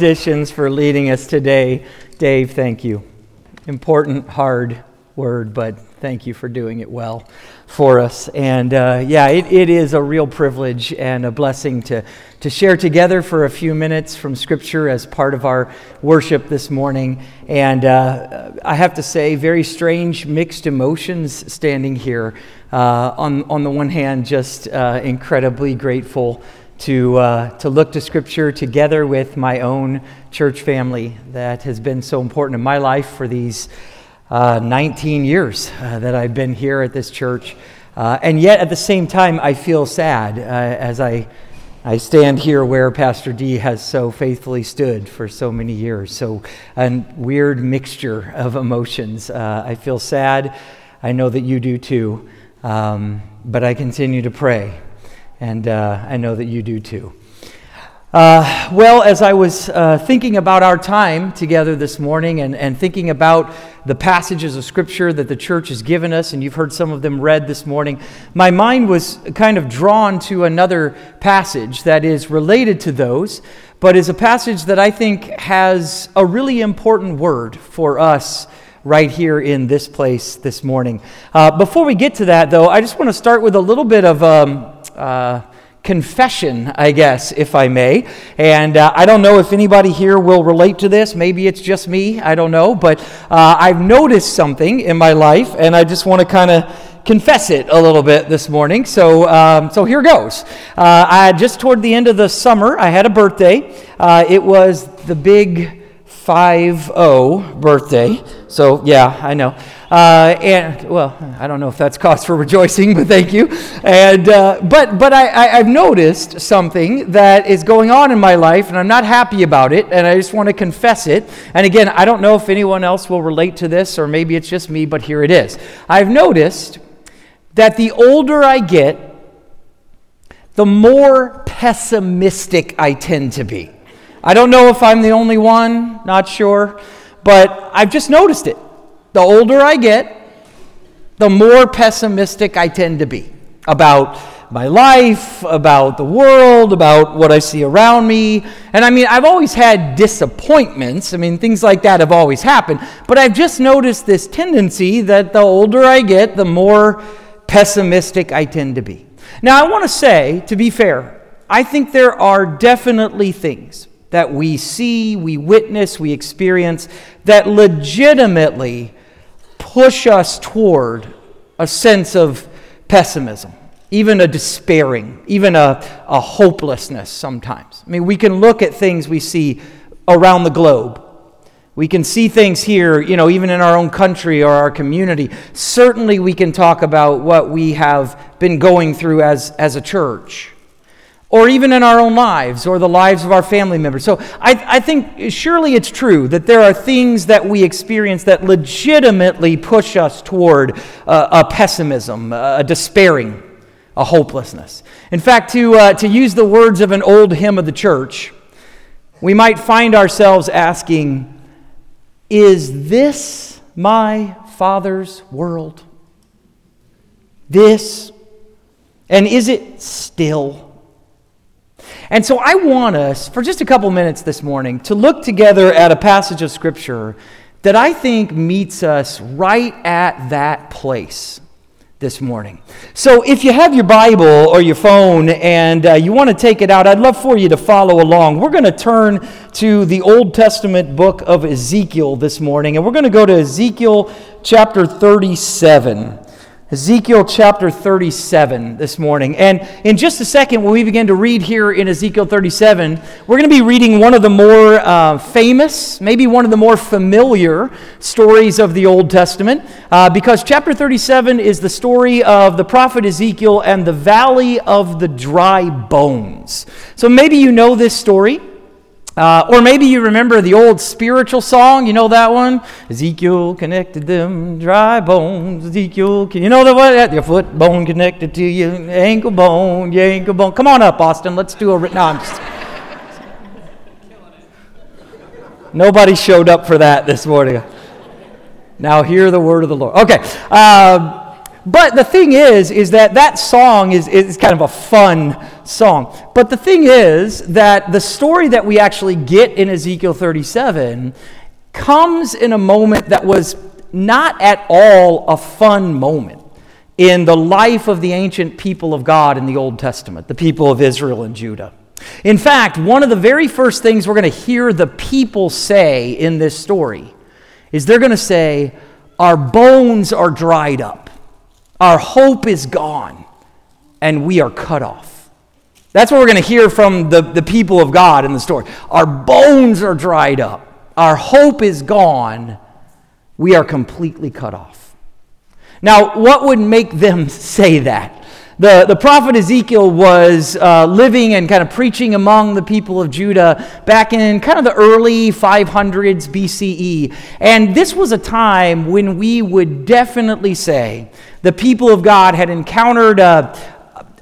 musicians for leading us today. Dave, thank you. Important, hard word, but thank you for doing it well for us. And uh, yeah, it, it is a real privilege and a blessing to, to share together for a few minutes from Scripture as part of our worship this morning. And uh, I have to say, very strange mixed emotions standing here. Uh, on, on the one hand, just uh, incredibly grateful to, uh, to look to Scripture together with my own church family that has been so important in my life for these uh, 19 years uh, that I've been here at this church. Uh, and yet, at the same time, I feel sad uh, as I, I stand here where Pastor D has so faithfully stood for so many years. So, a weird mixture of emotions. Uh, I feel sad. I know that you do too. Um, but I continue to pray, and uh, I know that you do too. Uh, well, as I was uh, thinking about our time together this morning and, and thinking about the passages of Scripture that the church has given us, and you've heard some of them read this morning, my mind was kind of drawn to another passage that is related to those, but is a passage that I think has a really important word for us right here in this place this morning. Uh, before we get to that, though, I just want to start with a little bit of. Um, uh, confession, I guess, if I may. And uh, I don't know if anybody here will relate to this. Maybe it's just me. I don't know. But uh, I've noticed something in my life, and I just want to kind of confess it a little bit this morning. So, um, so here goes. Uh, I just toward the end of the summer, I had a birthday. Uh, it was the big 5 0 birthday. So, yeah, I know. Uh, and well, I don't know if that's cause for rejoicing, but thank you. And uh, but but I, I, have noticed something that is going on in my life, and I'm not happy about it, and I just want to confess it. And again, I don't know if anyone else will relate to this, or maybe it's just me, but here it is. I've noticed that the older I get, the more pessimistic I tend to be. I don't know if I'm the only one, not sure, but I've just noticed it. The older I get, the more pessimistic I tend to be about my life, about the world, about what I see around me. And I mean, I've always had disappointments. I mean, things like that have always happened. But I've just noticed this tendency that the older I get, the more pessimistic I tend to be. Now, I want to say, to be fair, I think there are definitely things that we see, we witness, we experience that legitimately push us toward a sense of pessimism, even a despairing, even a, a hopelessness sometimes. I mean, we can look at things we see around the globe. We can see things here, you know, even in our own country or our community. Certainly, we can talk about what we have been going through as, as a church or even in our own lives or the lives of our family members. So I, I, think surely it's true that there are things that we experience that legitimately push us toward uh, a pessimism, a despairing, a hopelessness. In fact, to, uh, to use the words of an old hymn of the church, we might find ourselves asking, Is this my Father's world? This? And is it still? And so I want us, for just a couple minutes this morning, to look together at a passage of Scripture that I think meets us right at that place this morning. So if you have your Bible or your phone and uh, you want to take it out, I'd love for you to follow along. We're going to turn to the Old Testament book of Ezekiel this morning, and we're going to go to Ezekiel chapter 37. Ezekiel chapter 37 this morning. And in just a second, when we begin to read here in Ezekiel 37, we're going to be reading one of the more uh, famous, maybe one of the more familiar stories of the Old Testament, uh, because chapter 37 is the story of the prophet Ezekiel and the valley of the dry bones. So maybe you know this story. Uh, or maybe you remember the old spiritual song. You know that one? Ezekiel connected them dry bones. Ezekiel, can you know the what? Your foot bone connected to your ankle bone, your ankle bone. Come on up, Austin. Let's do a. No, I'm just. Nobody showed up for that this morning. Now hear the word of the Lord. Okay. Um, But the thing is, is that that song is, is kind of a fun song. But the thing is that the story that we actually get in Ezekiel 37 comes in a moment that was not at all a fun moment in the life of the ancient people of God in the Old Testament, the people of Israel and Judah. In fact, one of the very first things we're going to hear the people say in this story is they're going to say, Our bones are dried up, our hope is gone, and we are cut off. That's what we're going to hear from the, the people of God in the story. Our bones are dried up, our hope is gone, we are completely cut off. Now, what would make them say that? The, the prophet Ezekiel was uh, living and kind of preaching among the people of Judah back in kind of the early 500s BCE. And this was a time when we would definitely say the people of God had encountered a,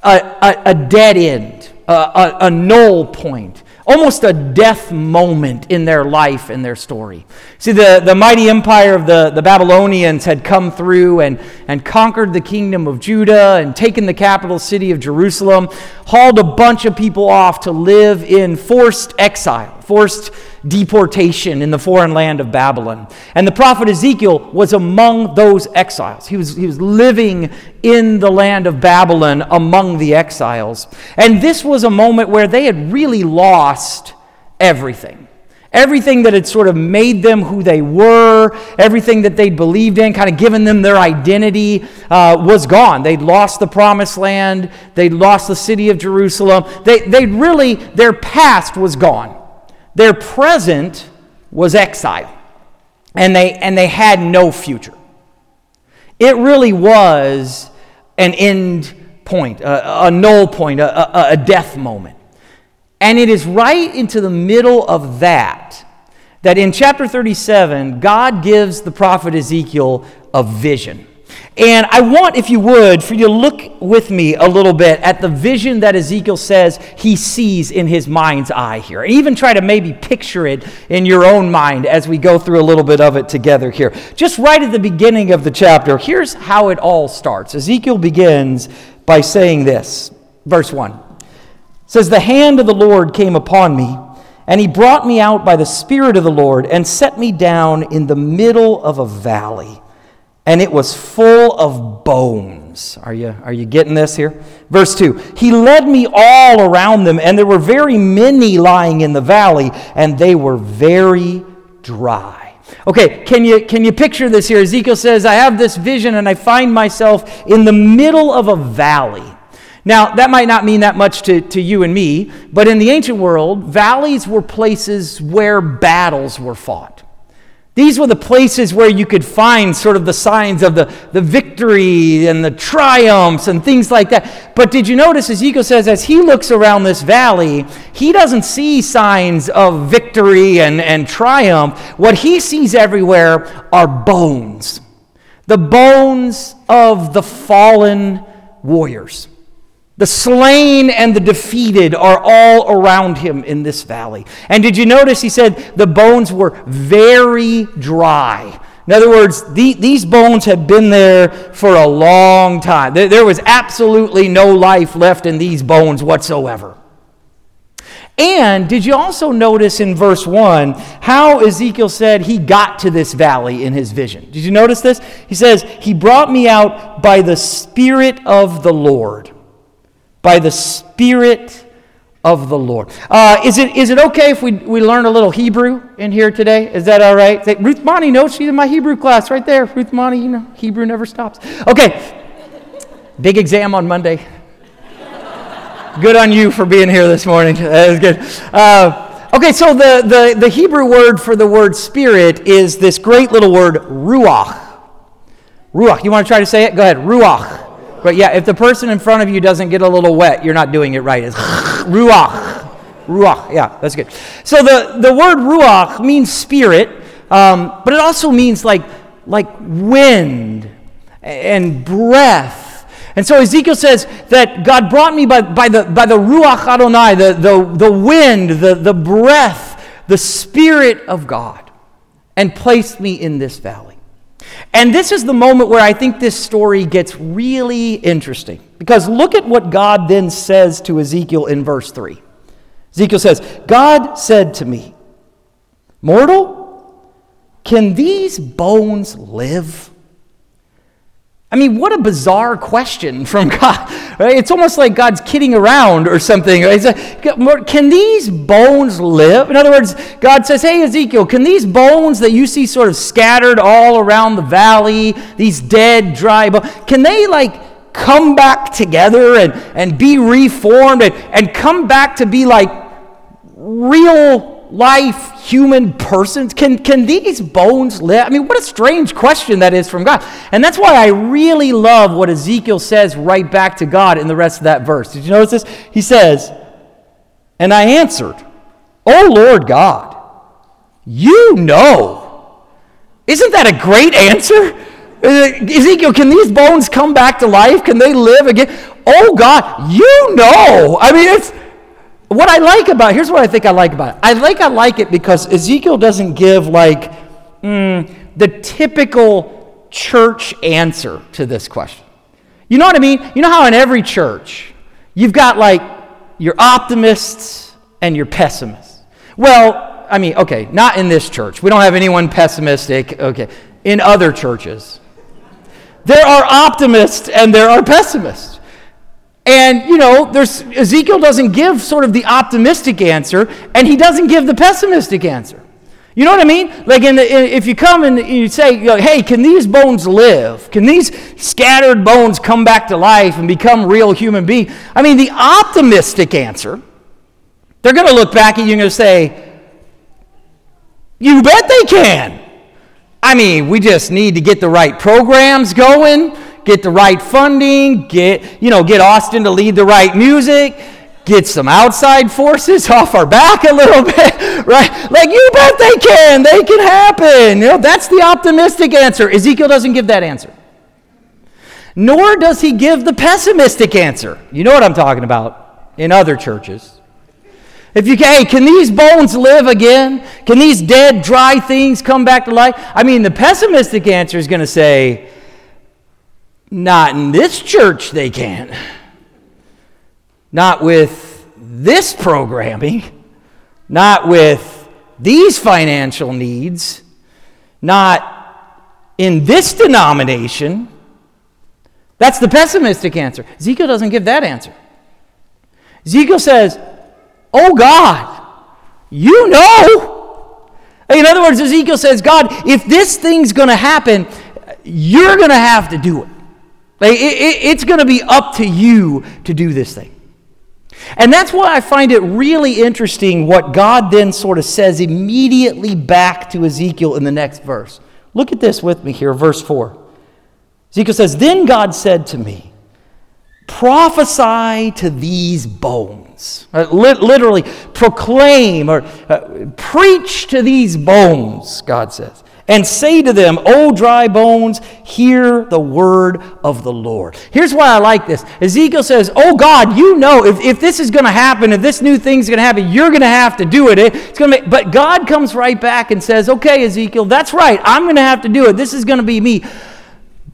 a, a, a dead end, a, a null point almost a death moment in their life and their story. See, the, the mighty empire of the, the Babylonians had come through and, and conquered the kingdom of Judah and taken the capital city of Jerusalem, hauled a bunch of people off to live in forced exile, forced deportation in the foreign land of Babylon. And the prophet Ezekiel was among those exiles. He was, he was living in the land of Babylon among the exiles. And this was a moment where they had really lost everything. Everything that had sort of made them who they were, everything that they'd believed in, kind of given them their identity, uh, was gone. They'd lost the promised land, they'd lost the city of Jerusalem. They, they'd really, their past was gone. Their present was exile, and they, and they had no future. It really was an end point, a, a null point, a, a, a death moment. And it is right into the middle of that that in chapter 37, God gives the prophet Ezekiel a vision. And I want, if you would, for you to look with me a little bit at the vision that Ezekiel says he sees in his mind's eye here. And even try to maybe picture it in your own mind as we go through a little bit of it together here. Just right at the beginning of the chapter, here's how it all starts. Ezekiel begins by saying this, verse 1. says, The hand of the Lord came upon me, and he brought me out by the Spirit of the Lord and set me down in the middle of a valley and it was full of bones. Are you, are you getting this here? Verse 2 He led me all around them, and there were very many lying in the valley, and they were very dry. Okay, can you, can you picture this here? Ezekiel says, I have this vision, and I find myself in the middle of a valley. Now, that might not mean that much to, to you and me, but in the ancient world, valleys were places where battles were fought. These were the places where you could find sort of the signs of the, the victory and the triumphs and things like that. But did you notice Ezekiel says, as he looks around this valley, he doesn't see signs of victory and, and triumph. What he sees everywhere are bones the bones of the fallen warriors. The slain and the defeated are all around him in this valley. And did you notice he said the bones were very dry? In other words, the, these bones had been there for a long time. There, there was absolutely no life left in these bones whatsoever. And did you also notice in verse 1 how Ezekiel said he got to this valley in his vision? Did you notice this? He says, He brought me out by the Spirit of the Lord by the Spirit of the Lord. Uh, is, it, is it okay if we, we learn a little Hebrew in here today? Is that all right? Ruth Monty knows she's in my Hebrew class right there. Ruth Monty, you know, Hebrew never stops. Okay, big exam on Monday. good on you for being here this morning. That is good. Uh, okay, so the, the, the Hebrew word for the word spirit is this great little word, ruach. Ruach. You want to try to say it? Go ahead. Ruach. But yeah, if the person in front of you doesn't get a little wet, you're not doing it right. It's ruach. Ruach. Yeah, that's good. So the, the word ruach means spirit, um, but it also means like, like wind and breath. And so Ezekiel says that God brought me by, by, the, by the Ruach Adonai, the, the, the wind, the, the breath, the Spirit of God, and placed me in this valley. And this is the moment where I think this story gets really interesting. Because look at what God then says to Ezekiel in verse 3. Ezekiel says, God said to me, Mortal, can these bones live? I mean, what a bizarre question from God. Right? It's almost like God's kidding around or something. Right? Can these bones live? In other words, God says, Hey, Ezekiel, can these bones that you see sort of scattered all around the valley, these dead, dry bones, can they like come back together and, and be reformed and, and come back to be like real life human persons? Can, can these bones live? I mean, what a strange question that is from God. And that's why I really love what Ezekiel says right back to God in the rest of that verse. Did you notice this? He says, And I answered, Oh Lord God, you know. Isn't that a great answer? Uh, Ezekiel, can these bones come back to life? Can they live again? Oh God, you know. I mean, it's what I like about here's what I think I like about it. I like I like it because Ezekiel doesn't give like mm, the typical church answer to this question. You know what I mean? You know how in every church you've got like your optimists and your pessimists. Well, I mean, okay, not in this church. We don't have anyone pessimistic. Okay, in other churches. There are optimists and there are pessimists. And, you know, there's, Ezekiel doesn't give sort of the optimistic answer, and he doesn't give the pessimistic answer. You know what I mean? Like, in the, in, if you come and you say, you know, hey, can these bones live? Can these scattered bones come back to life and become real human beings? I mean, the optimistic answer, they're going to look back at you and going to say, you bet they can. I mean, we just need to get the right programs going get the right funding, get, you know, get Austin to lead the right music, get some outside forces off our back a little bit, right? Like, you bet they can. They can happen. You know, that's the optimistic answer. Ezekiel doesn't give that answer. Nor does he give the pessimistic answer. You know what I'm talking about in other churches. If you can, hey, can these bones live again? Can these dead, dry things come back to life? I mean, the pessimistic answer is going to say, not in this church, they can't. Not with this programming. Not with these financial needs. Not in this denomination. That's the pessimistic answer. Ezekiel doesn't give that answer. Ezekiel says, Oh God, you know. In other words, Ezekiel says, God, if this thing's going to happen, you're going to have to do it. Like, it, it, it's going to be up to you to do this thing. And that's why I find it really interesting what God then sort of says immediately back to Ezekiel in the next verse. Look at this with me here, verse 4. Ezekiel says, Then God said to me, Prophesy to these bones. Uh, literally, proclaim or uh, preach to these bones, God says and say to them, O dry bones, hear the word of the Lord. Here's why I like this. Ezekiel says, Oh God, you know if, if this is going to happen, if this new thing's going to happen, you're going to have to do it. It's gonna make, but God comes right back and says, Okay, Ezekiel, that's right. I'm going to have to do it. This is going to be me.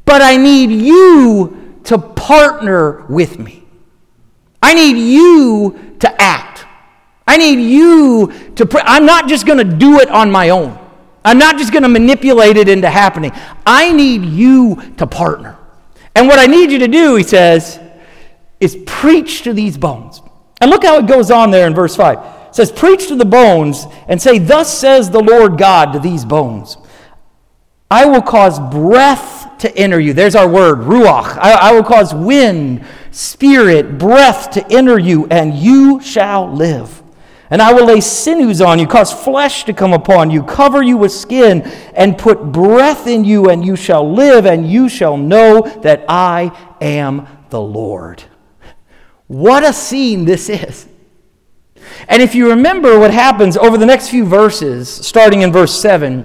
But I need you to partner with me. I need you to act. I need you to, pray. I'm not just going to do it on my own. I'm not just going to manipulate it into happening. I need you to partner. And what I need you to do, he says, is preach to these bones. And look how it goes on there in verse 5. It says, Preach to the bones and say, Thus says the Lord God to these bones I will cause breath to enter you. There's our word, ruach. I, I will cause wind, spirit, breath to enter you, and you shall live. And I will lay sinews on you, cause flesh to come upon you, cover you with skin, and put breath in you, and you shall live, and you shall know that I am the Lord. What a scene this is. And if you remember what happens over the next few verses, starting in verse 7,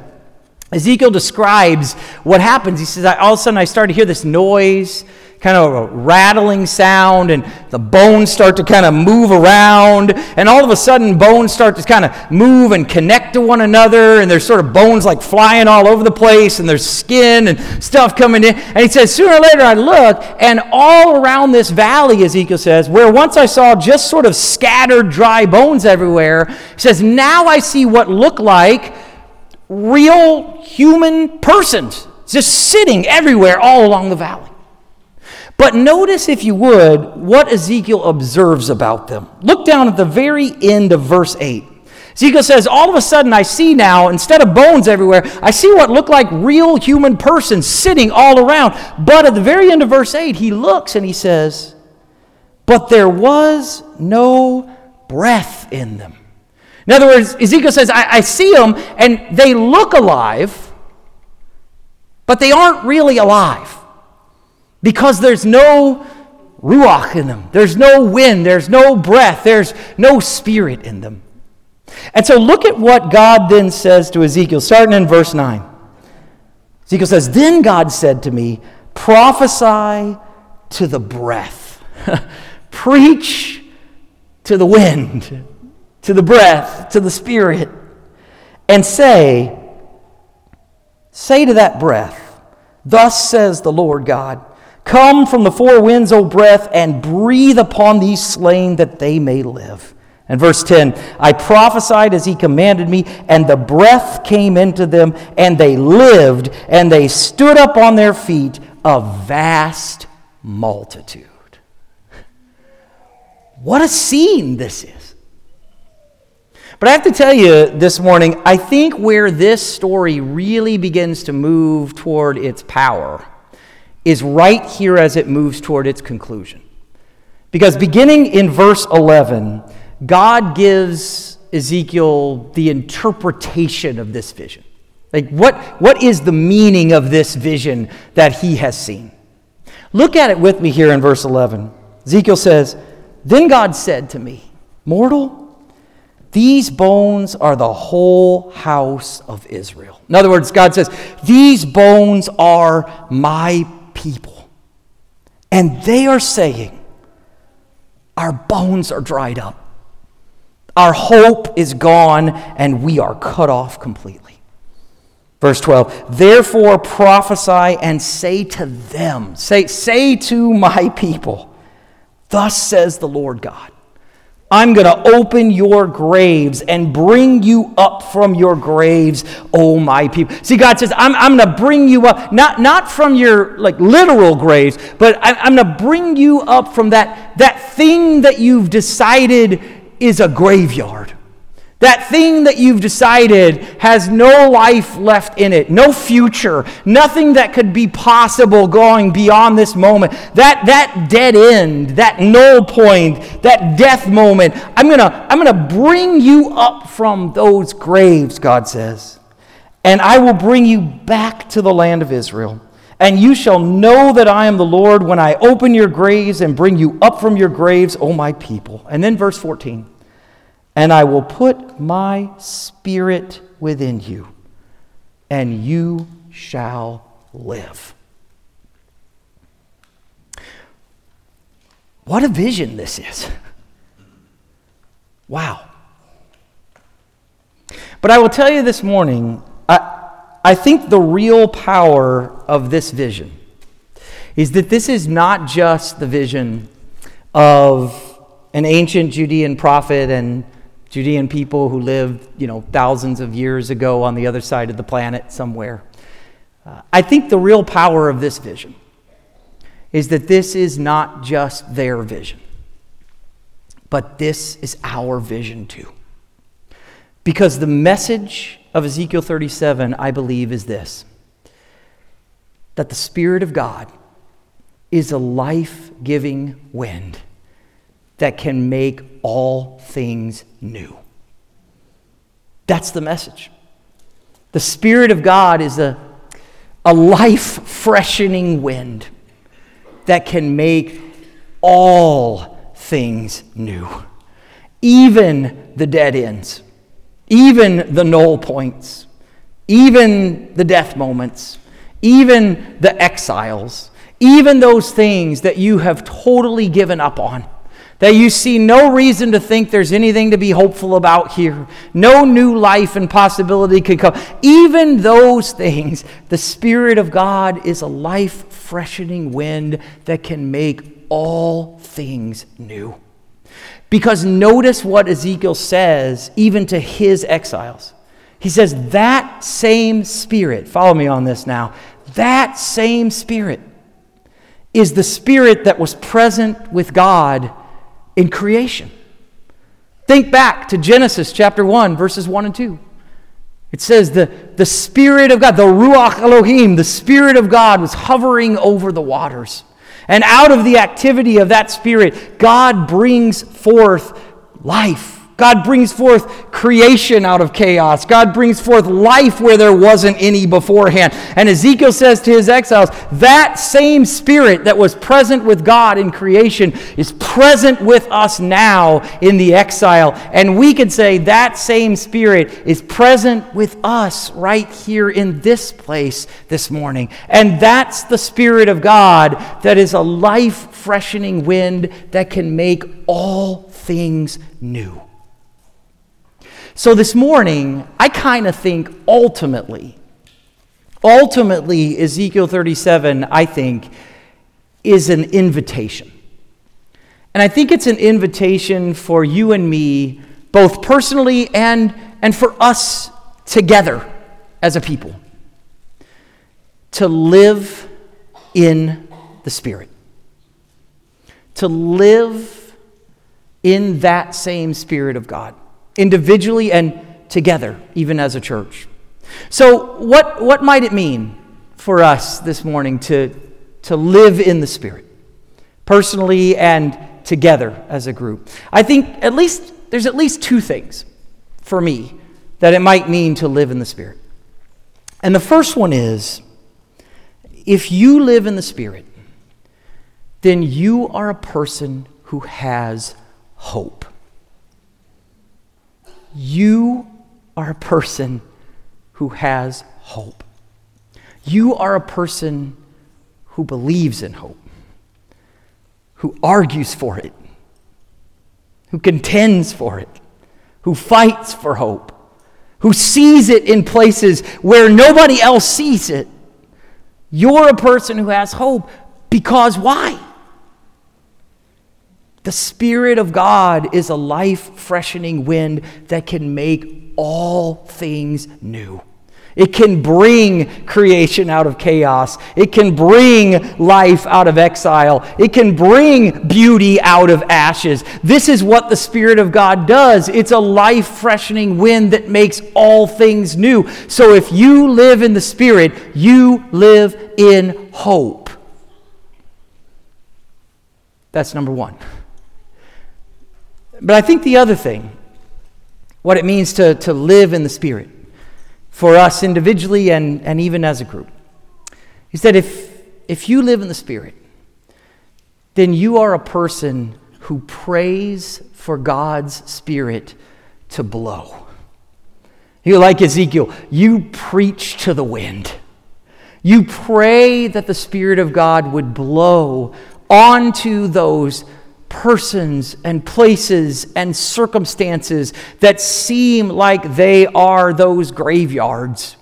Ezekiel describes what happens. He says, All of a sudden, I started to hear this noise kind of a rattling sound, and the bones start to kind of move around, and all of a sudden, bones start to kind of move and connect to one another, and there's sort of bones like flying all over the place, and there's skin and stuff coming in. And he says, Sooner or later, I look, and all around this valley, Ezekiel says, where once I saw just sort of scattered dry bones everywhere, he says, Now I see what look like real human persons just sitting everywhere all along the valley. But notice, if you would, what Ezekiel observes about them. Look down at the very end of verse 8. Ezekiel says, All of a sudden, I see now, instead of bones everywhere, I see what look like real human persons sitting all around. But at the very end of verse 8, he looks and he says, But there was no breath in them. In other words, Ezekiel says, I, I see them and they look alive, but they aren't really alive because there's no ruach in them. There's no wind, there's no breath, there's no spirit in them. And so look at what God then says to Ezekiel, starting in verse 9. Ezekiel says, Then God said to me, Prophesy to the breath, preach to the wind, to the breath, to the spirit, and say, Say to that breath, Thus says the Lord God. Come from the four winds, O breath, and breathe upon these slain that they may live. And verse 10 I prophesied as he commanded me, and the breath came into them, and they lived, and they stood up on their feet, a vast multitude. What a scene this is. But I have to tell you this morning, I think where this story really begins to move toward its power is right here as it moves toward its conclusion. Because beginning in verse 11, God gives Ezekiel the interpretation of this vision. Like, what, what is the meaning of this vision that he has seen? Look at it with me here in verse 11. Ezekiel says, Then God said to me, Mortal, these bones are the whole house of Israel. In other words, God says, These bones are my people. And they are saying, Our bones are dried up. Our hope is gone, and we are cut off completely. Verse 12, therefore prophesy and say to them, say, say to my people, Thus says the Lord God. I'm going to open your graves and bring you up from your graves, oh my people. See, God says, I'm, I'm going to bring you up, not, not from your like literal graves, but I, I'm going to bring you up from that, that thing that you've decided is a graveyard. That thing that you've decided has no life left in it, no future, nothing that could be possible going beyond this moment. That, that dead end, that null point, that death moment, I'm going to I'm going to bring you up from those graves, God says. And I will bring you back to the land of Israel. And you shall know that I am the Lord when I open your graves and bring you up from your graves, O my people. And then verse 14 and I will put my spirit within you, and you shall live. What a vision this is! Wow. But I will tell you this morning, I, I think the real power of this vision is that this is not just the vision of an ancient Judean prophet and Judean people who lived, you know, thousands of years ago on the other side of the planet somewhere. Uh, I think the real power of this vision is that this is not just their vision, but this is our vision too. Because the message of Ezekiel 37, I believe, is this that the Spirit of God is a life giving wind that can make all things new. That's the message. The Spirit of God is a, a life freshening wind that can make all things new, even the dead ends, even the null points, even the death moments, even the exiles, even those things that you have totally given up on, that you see no reason to think there's anything to be hopeful about here, no new life and possibility could come, even those things, the Spirit of God is a life freshening wind that can make all things new. Because notice what Ezekiel says, even to his exiles. He says, That same Spirit, follow me on this now, that same Spirit is the Spirit that was present with God in creation. Think back to Genesis chapter 1, verses 1 and 2. It says the, the Spirit of God, the Ruach Elohim, the Spirit of God was hovering over the waters. And out of the activity of that Spirit, God brings forth life. God brings forth creation out of chaos. God brings forth life where there wasn't any beforehand. And Ezekiel says to his exiles, that same spirit that was present with God in creation is present with us now in the exile. And we could say that same spirit is present with us right here in this place this morning. And that's the spirit of God that is a life freshening wind that can make all things new. So this morning, I kind of think ultimately, ultimately, Ezekiel 37, I think, is an invitation. And I think it's an invitation for you and me, both personally and, and for us together as a people, to live in the Spirit. To live in that same Spirit of God individually and together, even as a church. So, what, what might it mean for us this morning to, to live in the Spirit, personally and together as a group? I think at least there's at least two things for me that it might mean to live in the Spirit. And the first one is if you live in the Spirit, then you are a person who has hope. You are a person who has hope. You are a person who believes in hope, who argues for it, who contends for it, who fights for hope, who sees it in places where nobody else sees it. You're a person who has hope because why? The Spirit of God is a life freshening wind that can make all things new. It can bring creation out of chaos. It can bring life out of exile. It can bring beauty out of ashes. This is what the Spirit of God does. It's a life freshening wind that makes all things new. So if you live in the Spirit, you live in hope. That's number one. But I think the other thing, what it means to, to live in the Spirit for us individually and, and even as a group, is that if, if you live in the Spirit, then you are a person who prays for God's Spirit to blow. You're like Ezekiel, you preach to the wind. You pray that the Spirit of God would blow onto those persons and places and circumstances that seem like they are those graveyards.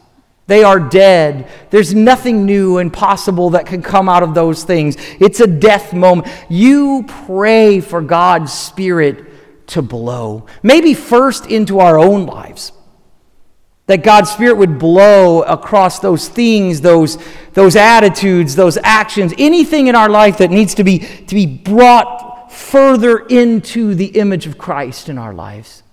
They are dead. There's nothing new and possible that can come out of those things. It's a death moment. You pray for God's Spirit to blow, maybe first into our own lives. That God's Spirit would blow across those things, those, those attitudes, those actions, anything in our life that needs to be, to be brought further into the image of Christ in our lives.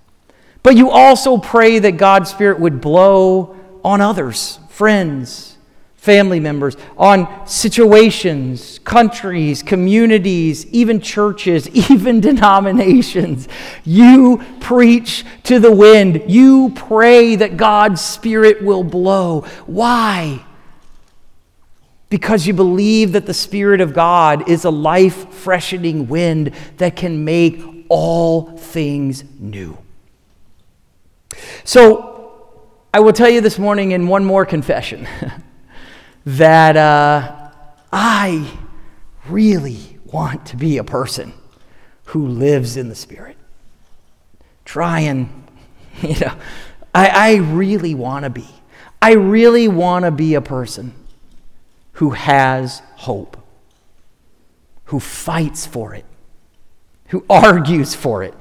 But you also pray that God's Spirit would blow on others, friends, family members, on situations, countries, communities, even churches, even denominations. You preach to the wind. You pray that God's Spirit will blow. Why? Because you believe that the Spirit of God is a life freshening wind that can make all things new. So, I will tell you this morning in one more confession that uh, I really want to be a person who lives in the Spirit. Try and, you know, I, I really want to be. I really want to be a person who has hope, who fights for it, who argues for it,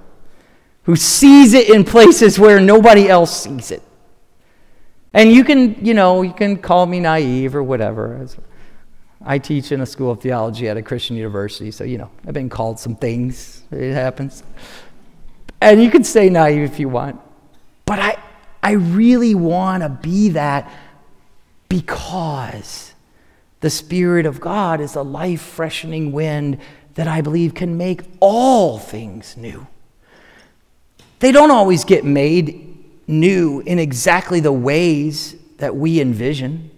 who sees it in places where nobody else sees it. And you can, you know, you can call me naive or whatever. I teach in a school of theology at a Christian university, so, you know, I've been called some things. It happens. And you can say naive if you want. But I, I really want to be that because the Spirit of God is a life freshening wind that I believe can make all things new. They don't always get made new in exactly the ways that we envision.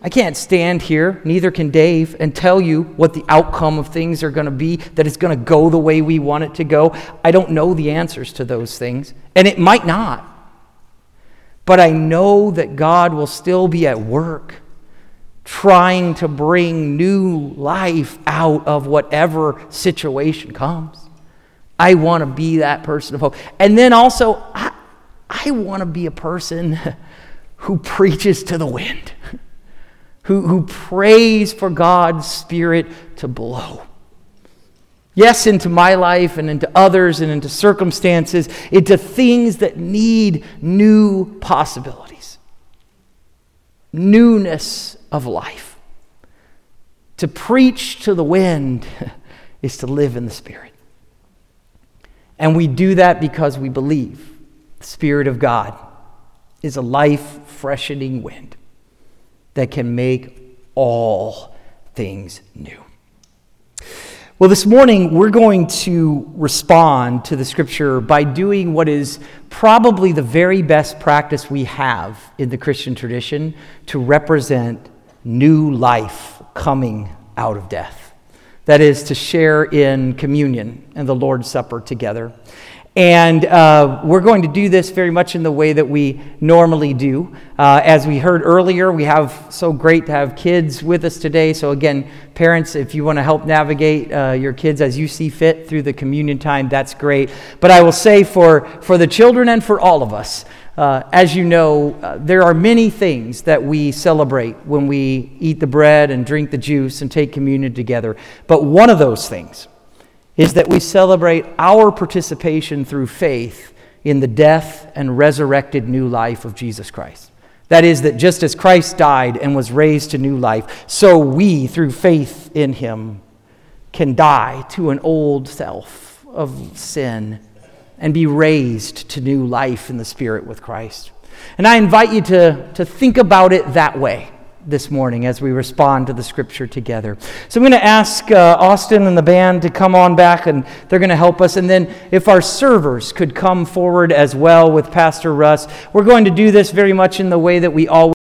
I can't stand here, neither can Dave, and tell you what the outcome of things are going to be, that it's going to go the way we want it to go. I don't know the answers to those things, and it might not. But I know that God will still be at work trying to bring new life out of whatever situation comes. I want to be that person of hope. And then also, I, I want to be a person who preaches to the wind, who, who prays for God's Spirit to blow. Yes, into my life and into others and into circumstances, into things that need new possibilities, newness of life. To preach to the wind is to live in the Spirit. And we do that because we believe the Spirit of God is a life freshening wind that can make all things new. Well, this morning we're going to respond to the scripture by doing what is probably the very best practice we have in the Christian tradition to represent new life coming out of death that is, to share in communion and the Lord's Supper together. And uh, we're going to do this very much in the way that we normally do. Uh, as we heard earlier, we have so great to have kids with us today. So, again, parents, if you want to help navigate uh, your kids as you see fit through the communion time, that's great. But I will say for, for the children and for all of us, uh, as you know, uh, there are many things that we celebrate when we eat the bread and drink the juice and take communion together. But one of those things is that we celebrate our participation through faith in the death and resurrected new life of Jesus Christ. That is, that just as Christ died and was raised to new life, so we, through faith in him, can die to an old self of sin and be raised to new life in the Spirit with Christ. And I invite you to, to think about it that way this morning as we respond to the scripture together. So I'm going to ask uh, Austin and the band to come on back and they're going to help us. And then if our servers could come forward as well with Pastor Russ, we're going to do this very much in the way that we always